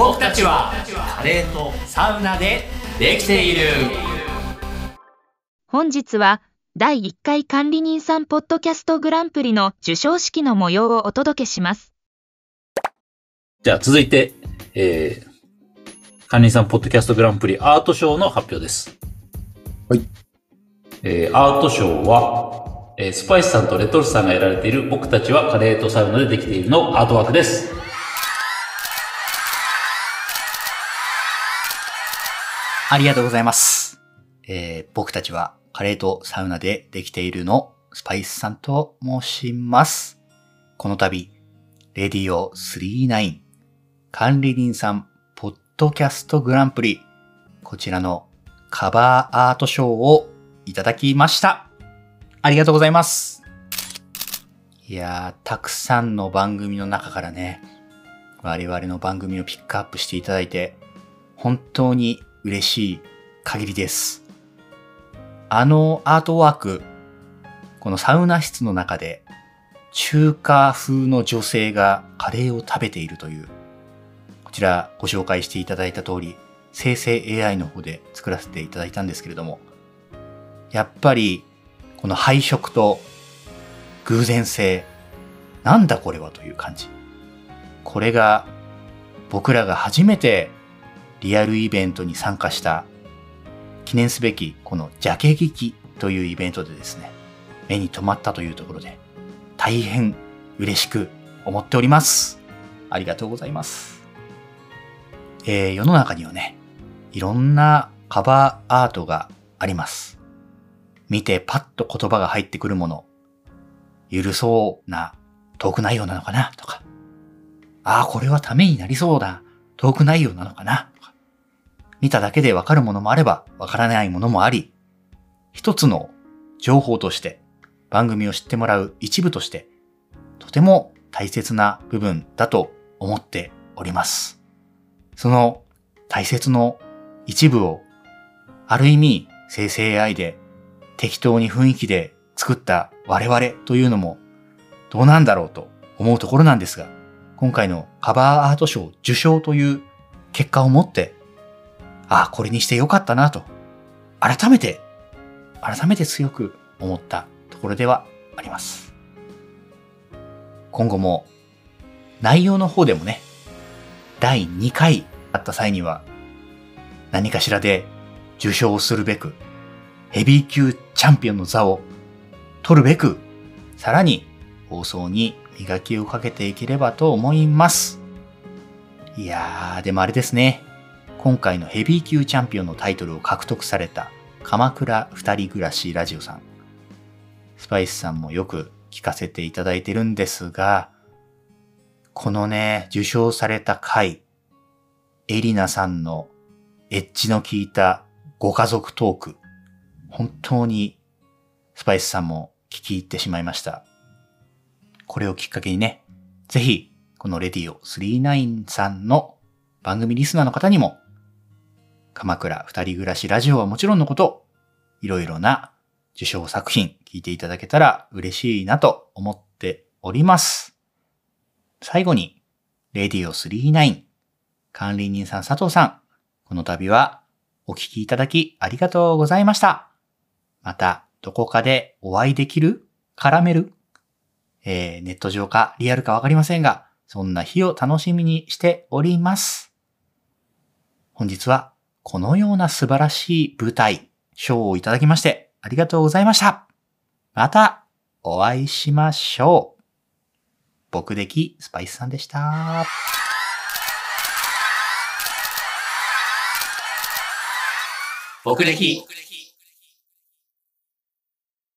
僕たちはカレーとサウナでできている本日は第1回管理人さんポッドキャストグランプリの授賞式の模様をお届けします。じゃあ続いて、えー、管理人さんポッドキャストグランプリアート賞の発表です。はい。えー、アート賞は、えー、スパイスさんとレトルトさんがやられている僕たちはカレーとサウナでできているのアートワークです。ありがとうございます。えー僕たちはカレーとサウナでできているのスパイスさんと申します。この度、レディオ39管理人さんポッドキャストグランプリこちらのカバーアート賞をいただきました。ありがとうございます。いやー、たくさんの番組の中からね、我々の番組をピックアップしていただいて、本当に嬉しい限りです。あのアートワーク、このサウナ室の中で中華風の女性がカレーを食べているという、こちらご紹介していただいた通り、生成 AI の方で作らせていただいたんですけれども、やっぱりこの配色と偶然性、なんだこれはという感じ。これが僕らが初めてリアルイベントに参加した記念すべきこのジャケ劇というイベントでですね、目に留まったというところで大変嬉しく思っております。ありがとうございます。えー世の中にはね、いろんなカバーアートがあります。見てパッと言葉が入ってくるもの、ゆるそうなトーク内容なのかなとか、ああ、これはためになりそうなトーク内容なのかな、見ただけでわかるものもあればわからないものもあり、一つの情報として番組を知ってもらう一部として、とても大切な部分だと思っております。その大切の一部を、ある意味生成 AI で適当に雰囲気で作った我々というのもどうなんだろうと思うところなんですが、今回のカバーアート賞受賞という結果をもって、ああ、これにしてよかったなと、改めて、改めて強く思ったところではあります。今後も内容の方でもね、第2回あった際には、何かしらで受賞するべく、ヘビー級チャンピオンの座を取るべく、さらに放送に磨きをかけていければと思います。いやー、でもあれですね。今回のヘビー級チャンピオンのタイトルを獲得された鎌倉二人暮らしラジオさん。スパイスさんもよく聞かせていただいてるんですが、このね、受賞された回、エリナさんのエッジの効いたご家族トーク、本当にスパイスさんも聞き入ってしまいました。これをきっかけにね、ぜひ、このレディオ39さんの番組リスナーの方にも、鎌倉二人暮らしラジオはもちろんのこと、いろいろな受賞作品聞いていただけたら嬉しいなと思っております。最後に、レディオ39管理人さん佐藤さん、この度はお聞きいただきありがとうございました。また、どこかでお会いできる絡めるえーネット上かリアルかわかりませんが、そんな日を楽しみにしております。本日はこのような素晴らしい舞台、賞をいただきましてありがとうございました。またお会いしましょう。僕できスパイスさんでした。僕歴